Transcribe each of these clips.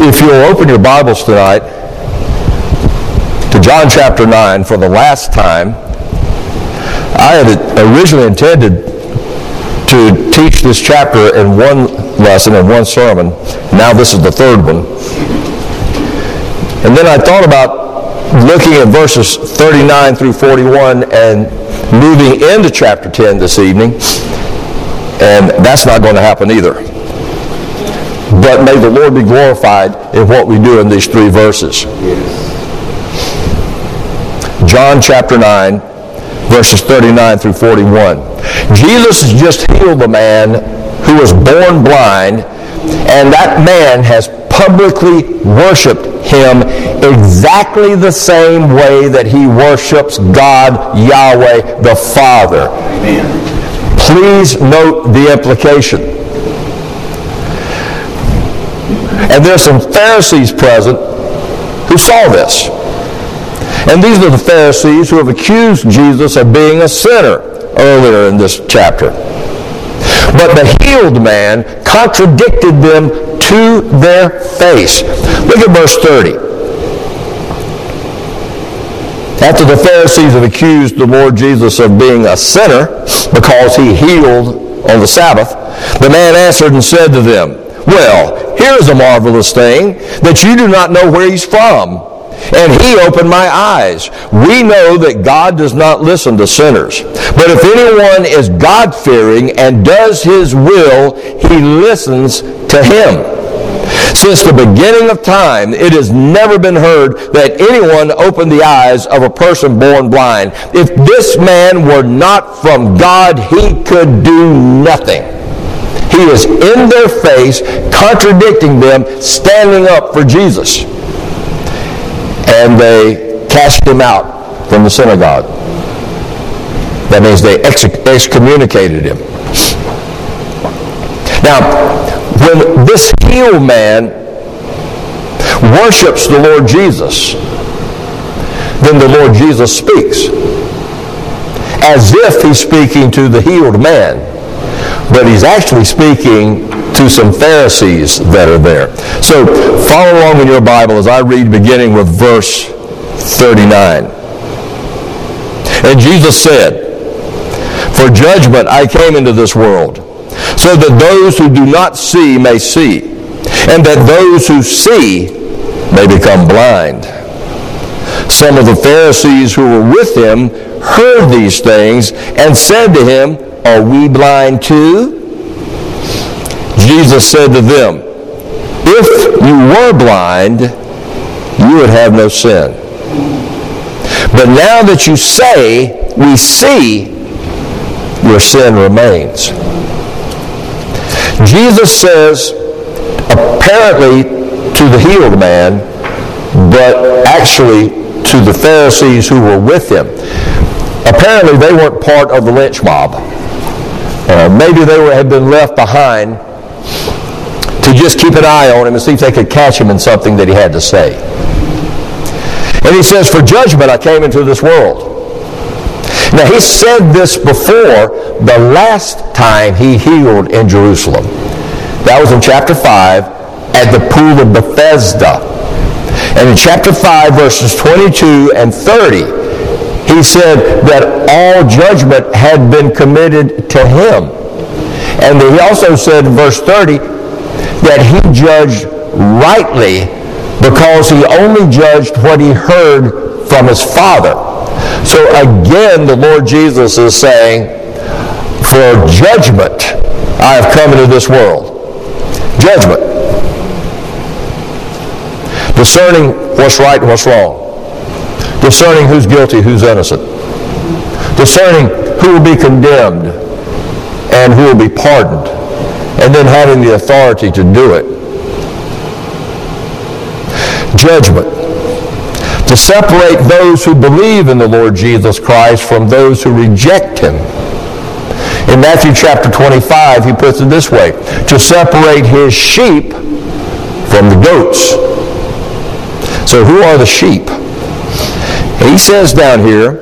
If you'll open your Bibles tonight to John chapter 9 for the last time, I had originally intended to teach this chapter in one lesson, in one sermon. Now this is the third one. And then I thought about looking at verses 39 through 41 and moving into chapter 10 this evening. And that's not going to happen either. But may the Lord be glorified in what we do in these three verses. John chapter 9, verses 39 through 41. Jesus has just healed a man who was born blind, and that man has publicly worshiped him exactly the same way that he worships God, Yahweh, the Father. Amen. Please note the implication. And there's some Pharisees present who saw this. And these are the Pharisees who have accused Jesus of being a sinner earlier in this chapter. But the healed man contradicted them to their face. Look at verse 30. After the Pharisees have accused the Lord Jesus of being a sinner because he healed on the Sabbath, the man answered and said to them, Well, here is a marvelous thing that you do not know where he's from and he opened my eyes. We know that God does not listen to sinners. But if anyone is God fearing and does his will, he listens to him. Since the beginning of time, it has never been heard that anyone opened the eyes of a person born blind. If this man were not from God, he could do nothing. He is in their face, contradicting them, standing up for Jesus and they cast him out from the synagogue. That means they excommunicated him. Now, when this healed man worships the Lord Jesus, then the Lord Jesus speaks as if he's speaking to the healed man, but he's actually speaking to some Pharisees that are there. So follow along in your Bible as I read beginning with verse 39. And Jesus said, For judgment I came into this world, so that those who do not see may see, and that those who see may become blind. Some of the Pharisees who were with him heard these things and said to him, Are we blind too? Jesus said to them, If you were blind, you would have no sin. But now that you say, we see, your sin remains. Jesus says, apparently to the healed man, but actually to the Pharisees who were with him. Apparently they weren't part of the lynch mob. Uh, maybe they were, had been left behind to just keep an eye on him and see if they could catch him in something that he had to say. And he says, For judgment I came into this world. Now, he said this before the last time he healed in Jerusalem. That was in chapter 5 at the pool of Bethesda. And in chapter 5, verses 22 and 30, he said that all judgment had been committed to him. And he also said in verse 30 that he judged rightly because he only judged what he heard from his Father. So again, the Lord Jesus is saying, for judgment I have come into this world. Judgment. Discerning what's right and what's wrong. Discerning who's guilty, who's innocent. Discerning who will be condemned and who will be pardoned and then having the authority to do it. Judgment. To separate those who believe in the Lord Jesus Christ from those who reject him. In Matthew chapter 25, he puts it this way to separate his sheep from the goats. So, who are the sheep? He says down here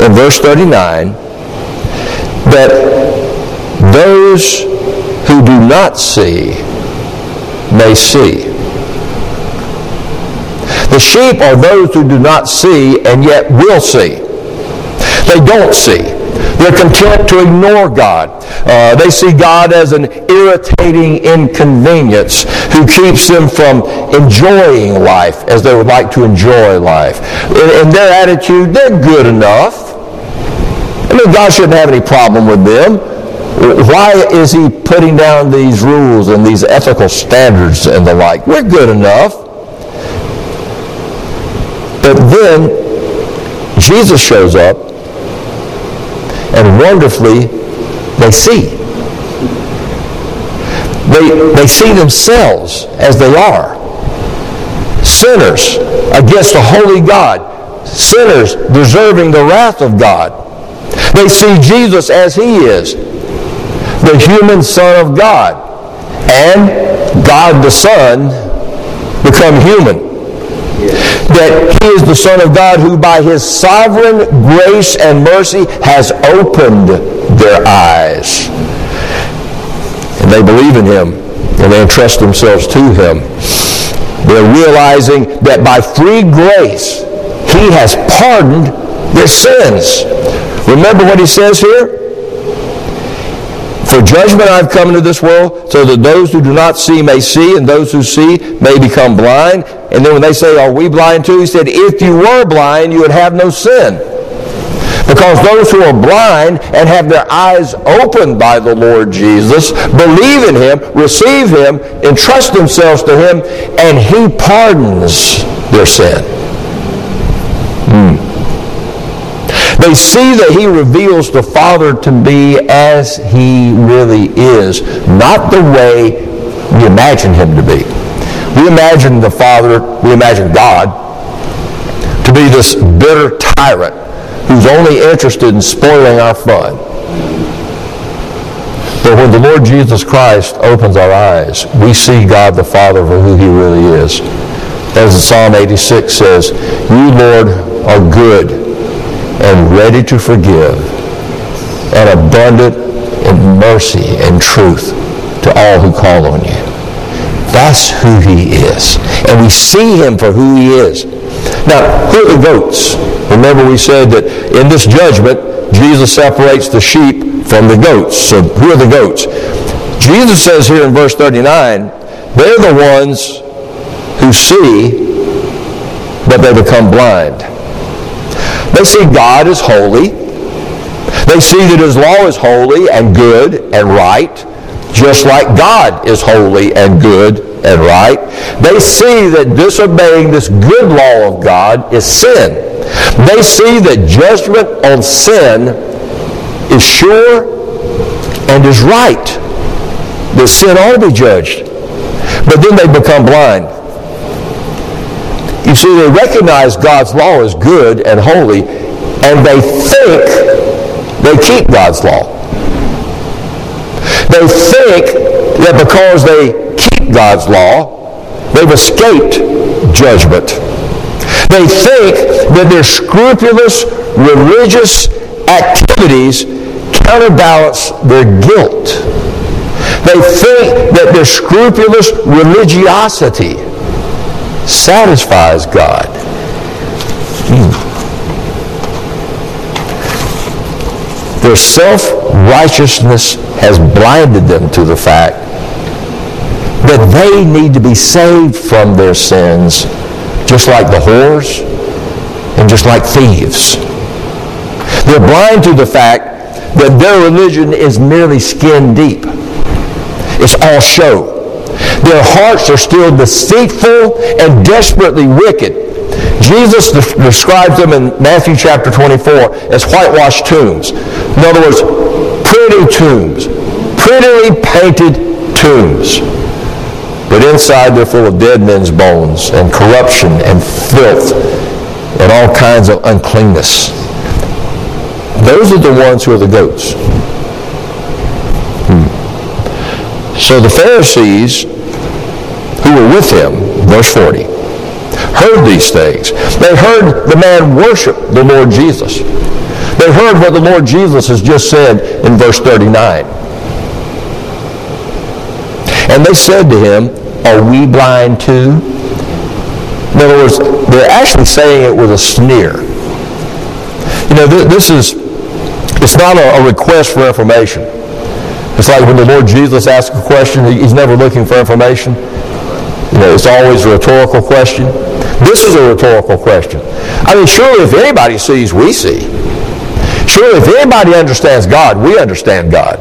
in verse 39 that those who do not see may see. The sheep are those who do not see and yet will see. They don't see. They're content to ignore God. Uh, they see God as an irritating inconvenience who keeps them from enjoying life as they would like to enjoy life. In, in their attitude, they're good enough. I mean, God shouldn't have any problem with them. Why is he putting down these rules and these ethical standards and the like? We're good enough. But then Jesus shows up and wonderfully they see. They, they see themselves as they are. Sinners against a holy God. Sinners deserving the wrath of God. They see Jesus as he is, the human Son of God, and God the Son become human that he is the Son of God who by his sovereign grace and mercy has opened their eyes. And they believe in him and they entrust themselves to him. They're realizing that by free grace, he has pardoned their sins. Remember what he says here? For judgment I've come into this world, so that those who do not see may see, and those who see may become blind. And then when they say, Are we blind too? He said, If you were blind, you would have no sin. Because those who are blind and have their eyes opened by the Lord Jesus believe in Him, receive Him, entrust themselves to Him, and He pardons their sin. Hmm. They see that he reveals the Father to be as he really is, not the way we imagine him to be. We imagine the Father, we imagine God to be this bitter tyrant who's only interested in spoiling our fun. But when the Lord Jesus Christ opens our eyes, we see God the Father for who he really is. As Psalm 86 says, You, Lord, are good and ready to forgive and abundant in mercy and truth to all who call on you. That's who he is. And we see him for who he is. Now, who are the goats? Remember we said that in this judgment, Jesus separates the sheep from the goats. So who are the goats? Jesus says here in verse 39, they're the ones who see, but they become blind. They see God as holy. They see that his law is holy and good and right, just like God is holy and good and right. They see that disobeying this good law of God is sin. They see that judgment on sin is sure and is right. That sin ought to be judged. But then they become blind. You see, they recognize God's law as good and holy, and they think they keep God's law. They think that because they keep God's law, they've escaped judgment. They think that their scrupulous religious activities counterbalance their guilt. They think that their scrupulous religiosity satisfies God. Their self-righteousness has blinded them to the fact that they need to be saved from their sins just like the whores and just like thieves. They're blind to the fact that their religion is merely skin deep. It's all show. Their hearts are still deceitful and desperately wicked. Jesus de- describes them in Matthew chapter 24 as whitewashed tombs. In other words, pretty tombs, prettily painted tombs. But inside they're full of dead men's bones and corruption and filth and all kinds of uncleanness. Those are the ones who are the goats. Hmm. So the Pharisees who were with him, verse 40, heard these things. They heard the man worship the Lord Jesus. They heard what the Lord Jesus has just said in verse 39. And they said to him, Are we blind too? In other words, they're actually saying it with a sneer. You know, this is, it's not a request for information. It's like when the Lord Jesus asks a question, he's never looking for information. You know, it's always a rhetorical question. This is a rhetorical question. I mean, surely if anybody sees, we see. Surely if anybody understands God, we understand God.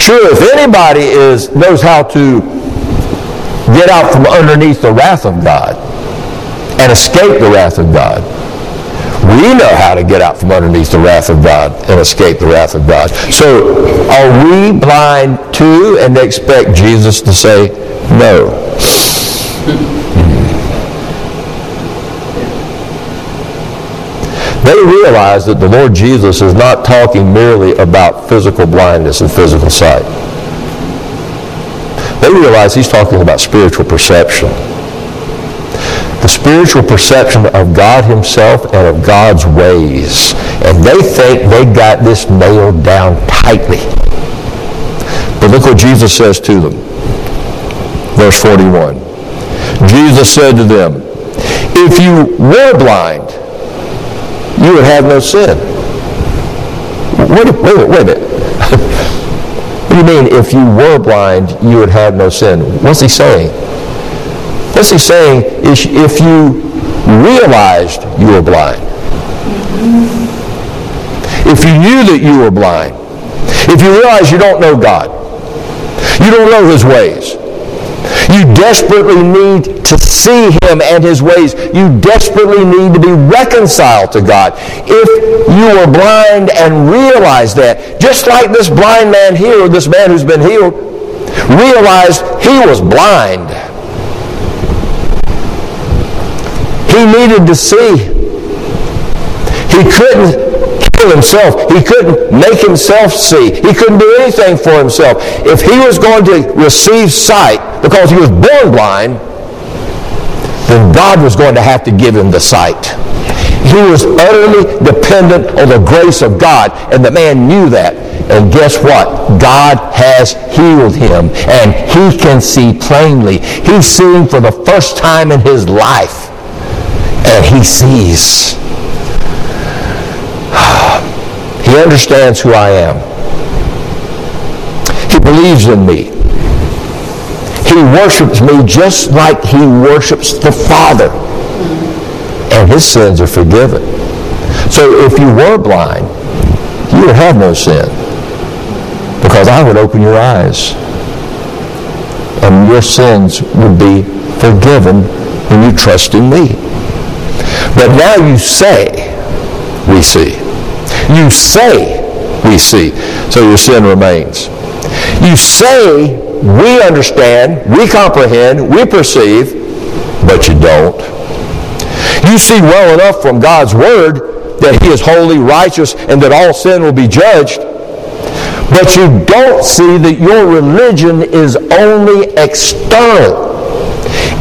Surely if anybody is knows how to get out from underneath the wrath of God and escape the wrath of God, we know how to get out from underneath the wrath of God and escape the wrath of God. So are we blind too and expect Jesus to say no? They realize that the Lord Jesus is not talking merely about physical blindness and physical sight. They realize he's talking about spiritual perception. The spiritual perception of God himself and of God's ways. And they think they got this nailed down tightly. But look what Jesus says to them. Verse 41. Jesus said to them, If you were blind, you would have no sin. Wait, wait, wait a minute. what do you mean, if you were blind, you would have no sin? What's he saying? What's he saying is if you realized you were blind, if you knew that you were blind, if you realize you don't know God, you don't know his ways, you desperately need to see him and his ways. You desperately need to be reconciled to God. If you are blind and realize that, just like this blind man here, this man who's been healed, realized he was blind. He needed to see. He couldn't heal himself. He couldn't make himself see. He couldn't do anything for himself. If he was going to receive sight because he was born blind, then God was going to have to give him the sight. He was utterly dependent on the grace of God, and the man knew that. And guess what? God has healed him, and he can see plainly. He's seeing for the first time in his life, and he sees. He understands who I am. He believes in me. He worships me just like he worships the Father. And his sins are forgiven. So if you were blind, you would have no sin. Because I would open your eyes. And your sins would be forgiven when you trust in me. But now you say, we see. You say we see, so your sin remains. You say we understand, we comprehend, we perceive, but you don't. You see well enough from God's word that he is holy, righteous, and that all sin will be judged. But you don't see that your religion is only external.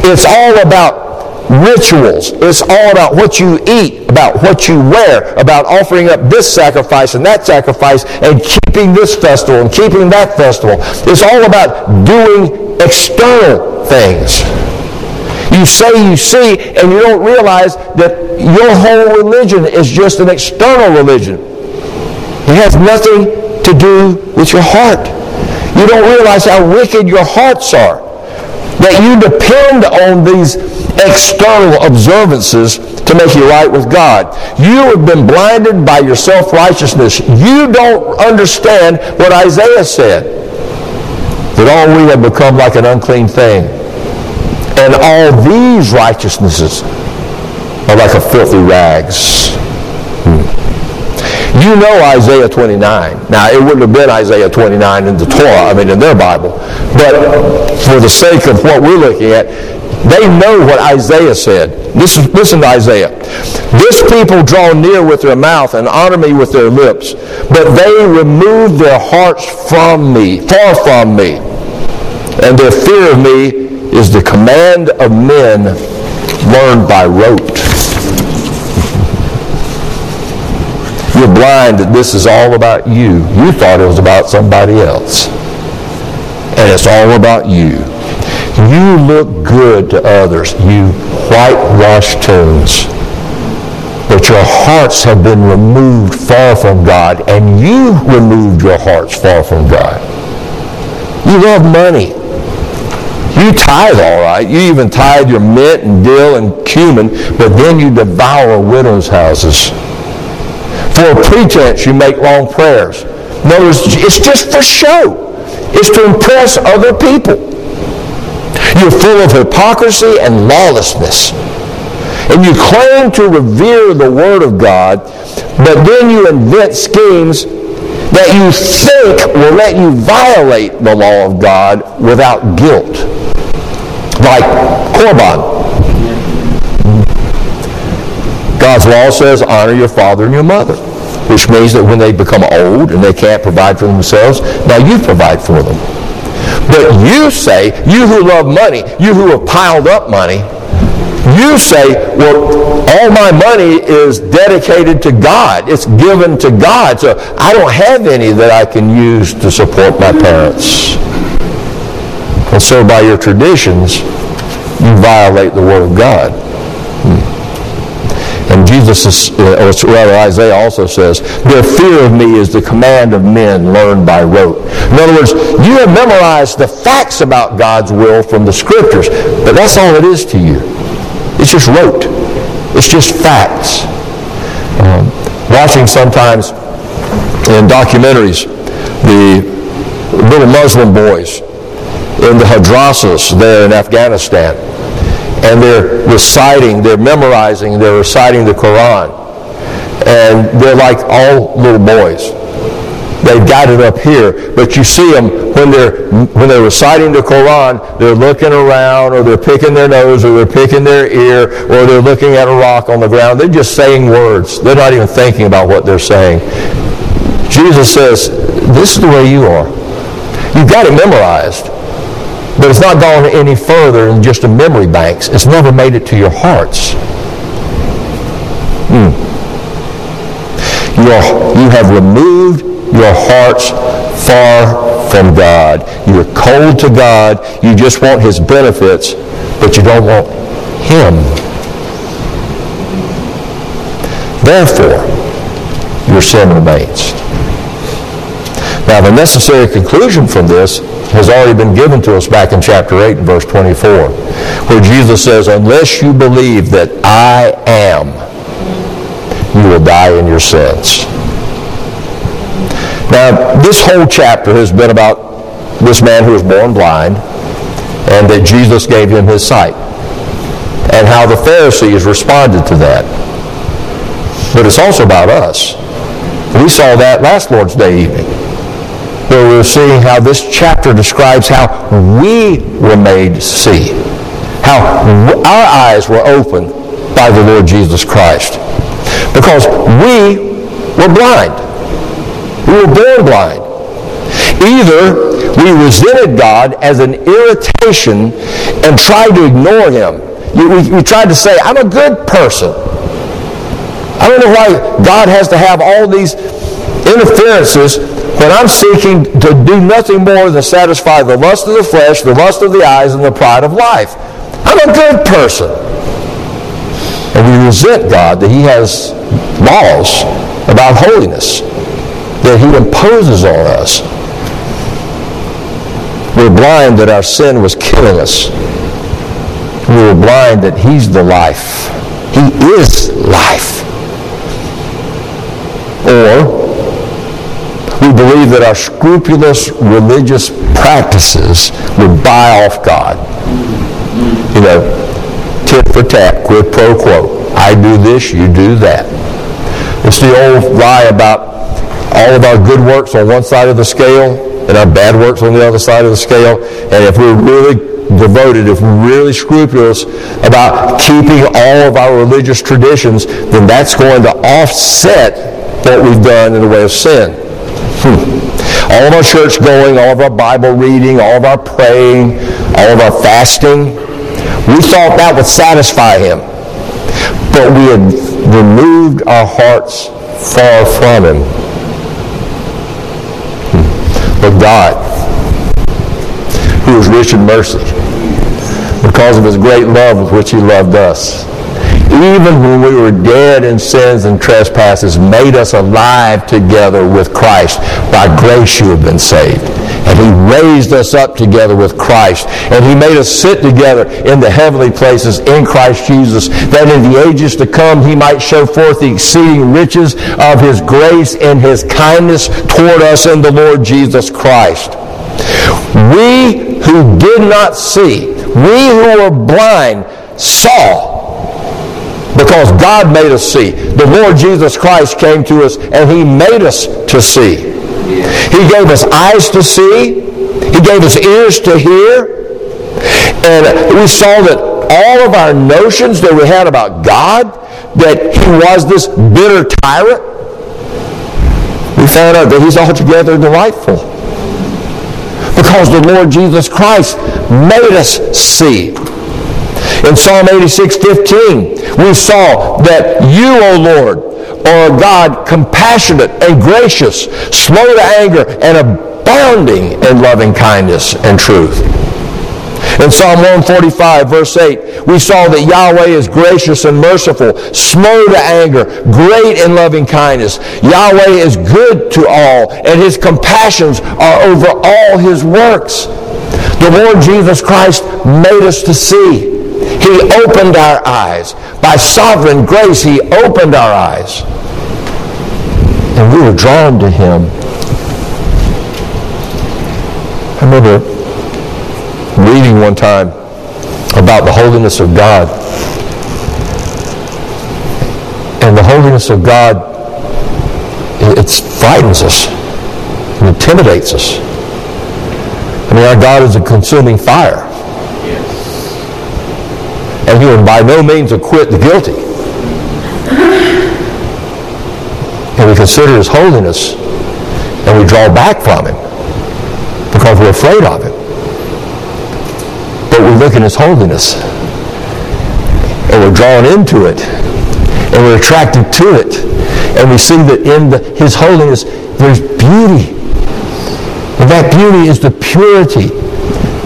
It's all about rituals. It's all about what you eat, about what you wear, about offering up this sacrifice and that sacrifice and keeping this festival and keeping that festival. It's all about doing external things. You say you see and you don't realize that your whole religion is just an external religion. It has nothing to do with your heart. You don't realize how wicked your hearts are. That you depend on these external observances to make you right with God. You have been blinded by your self-righteousness. You don't understand what Isaiah said. That all we have become like an unclean thing. And all these righteousnesses are like a filthy rags. Hmm. You know Isaiah 29. Now, it wouldn't have been Isaiah 29 in the Torah, I mean in their Bible. But for the sake of what we're looking at, they know what Isaiah said. Listen, listen to Isaiah. This people draw near with their mouth and honor me with their lips, but they remove their hearts from me, far from me. And their fear of me is the command of men learned by rote. You're blind that this is all about you. You thought it was about somebody else. And it's all about you. You look good to others. You whitewashed tombs. But your hearts have been removed far from God, and you removed your hearts far from God. You love money. You tithe all right. You even tithe your mint and dill and cumin, but then you devour widows' houses. For a pretense, you make long prayers. In other words, it's just for show. It's to impress other people. You're full of hypocrisy and lawlessness. And you claim to revere the Word of God, but then you invent schemes that you think will let you violate the law of God without guilt. Like Korban. God's law says honor your father and your mother, which means that when they become old and they can't provide for themselves, now you provide for them. But you say, you who love money, you who have piled up money, you say, well, all my money is dedicated to God. It's given to God. So I don't have any that I can use to support my parents. And so by your traditions, you violate the Word of God. And Jesus, is, uh, or rather Isaiah also says, their fear of me is the command of men learned by rote. In other words, you have memorized the facts about God's will from the scriptures, but that's all it is to you. It's just rote. It's just facts. Um, watching sometimes in documentaries the little Muslim boys in the madrasas there in Afghanistan and they're reciting, they're memorizing, they're reciting the Quran. And they're like all little boys. They've got it up here, but you see them when they're when they're reciting the Quran, they're looking around, or they're picking their nose, or they're picking their ear, or they're looking at a rock on the ground. They're just saying words. They're not even thinking about what they're saying. Jesus says, "This is the way you are. You've got it memorized." But it's not gone any further than just a memory banks. It's never made it to your hearts. Hmm. You, are, you have removed your hearts far from God. You're cold to God. You just want His benefits, but you don't want Him. Therefore, your sin remains. Now, the necessary conclusion from this has already been given to us back in chapter 8 and verse 24, where Jesus says, Unless you believe that I am, you will die in your sins. Now, this whole chapter has been about this man who was born blind and that Jesus gave him his sight and how the Pharisees responded to that. But it's also about us. We saw that last Lord's Day evening where we're seeing how this chapter describes how we were made see, how our eyes were opened by the Lord Jesus Christ. Because we were blind. We were born blind. Either we resented God as an irritation and tried to ignore him. We tried to say, I'm a good person. I don't know why God has to have all these interferences when I'm seeking to do nothing more than satisfy the lust of the flesh, the lust of the eyes, and the pride of life. I'm a good person. And we resent God that he has laws about holiness that he imposes on us. We're blind that our sin was killing us. We were blind that he's the life. He is life. Or believe that our scrupulous religious practices would buy off God. You know, tit for tat, quid pro quo. I do this, you do that. It's the old lie about all of our good works on one side of the scale and our bad works on the other side of the scale. And if we're really devoted, if we're really scrupulous about keeping all of our religious traditions, then that's going to offset what we've done in the way of sin. All of our church going, all of our Bible reading, all of our praying, all of our fasting, we thought that would satisfy him. But we had removed our hearts far from him. Hmm. But God, who is rich in mercy, because of his great love with which he loved us. Even when we were dead in sins and trespasses, made us alive together with Christ. By grace you have been saved. And he raised us up together with Christ. And he made us sit together in the heavenly places in Christ Jesus, that in the ages to come he might show forth the exceeding riches of his grace and his kindness toward us in the Lord Jesus Christ. We who did not see, we who were blind, saw because God made us see. The Lord Jesus Christ came to us and he made us to see. He gave us eyes to see. He gave us ears to hear. And we saw that all of our notions that we had about God, that he was this bitter tyrant, we found out that he's altogether delightful. Because the Lord Jesus Christ made us see. In Psalm 86, 15, we saw that you, O Lord, are God compassionate and gracious, slow to anger, and abounding in loving kindness and truth. In Psalm 145, verse 8, we saw that Yahweh is gracious and merciful, slow to anger, great in loving kindness. Yahweh is good to all, and his compassions are over all his works. The Lord Jesus Christ made us to see. He opened our eyes. By sovereign grace, He opened our eyes. And we were drawn to Him. I remember reading one time about the holiness of God. And the holiness of God, it frightens us. It intimidates us. I mean, our God is a consuming fire and he will by no means acquit the guilty. And we consider his holiness and we draw back from him because we're afraid of him. But we look at his holiness and we're drawn into it and we're attracted to it. And we see that in the, his holiness there's beauty. And that beauty is the purity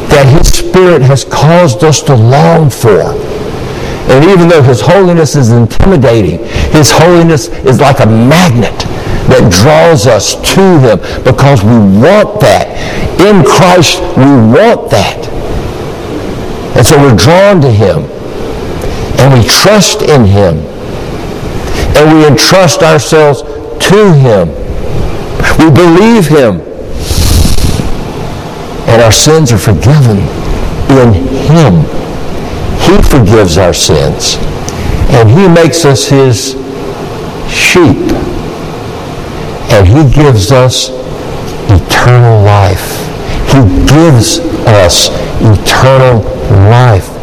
that his spirit has caused us to long for. And even though his holiness is intimidating, his holiness is like a magnet that draws us to him because we want that. In Christ, we want that. And so we're drawn to him. And we trust in him. And we entrust ourselves to him. We believe him. And our sins are forgiven in him. He forgives our sins. And He makes us His sheep. And He gives us eternal life. He gives us eternal life.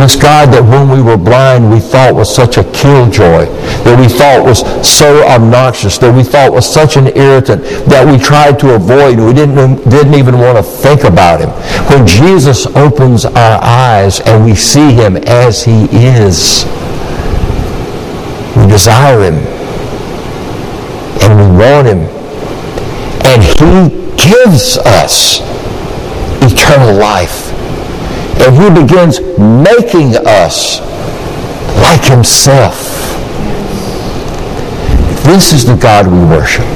This God that when we were blind we thought was such a killjoy, that we thought was so obnoxious, that we thought was such an irritant, that we tried to avoid. We didn't, didn't even want to think about him. When Jesus opens our eyes and we see him as he is, we desire him and we want him. And he gives us eternal life and he begins making us like himself. This is the God we worship.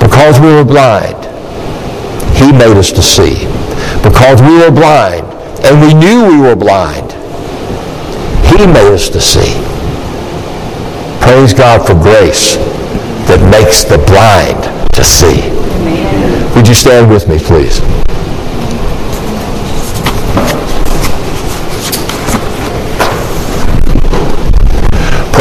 Because we were blind, he made us to see. Because we were blind, and we knew we were blind, he made us to see. Praise God for grace that makes the blind to see. Would you stand with me, please?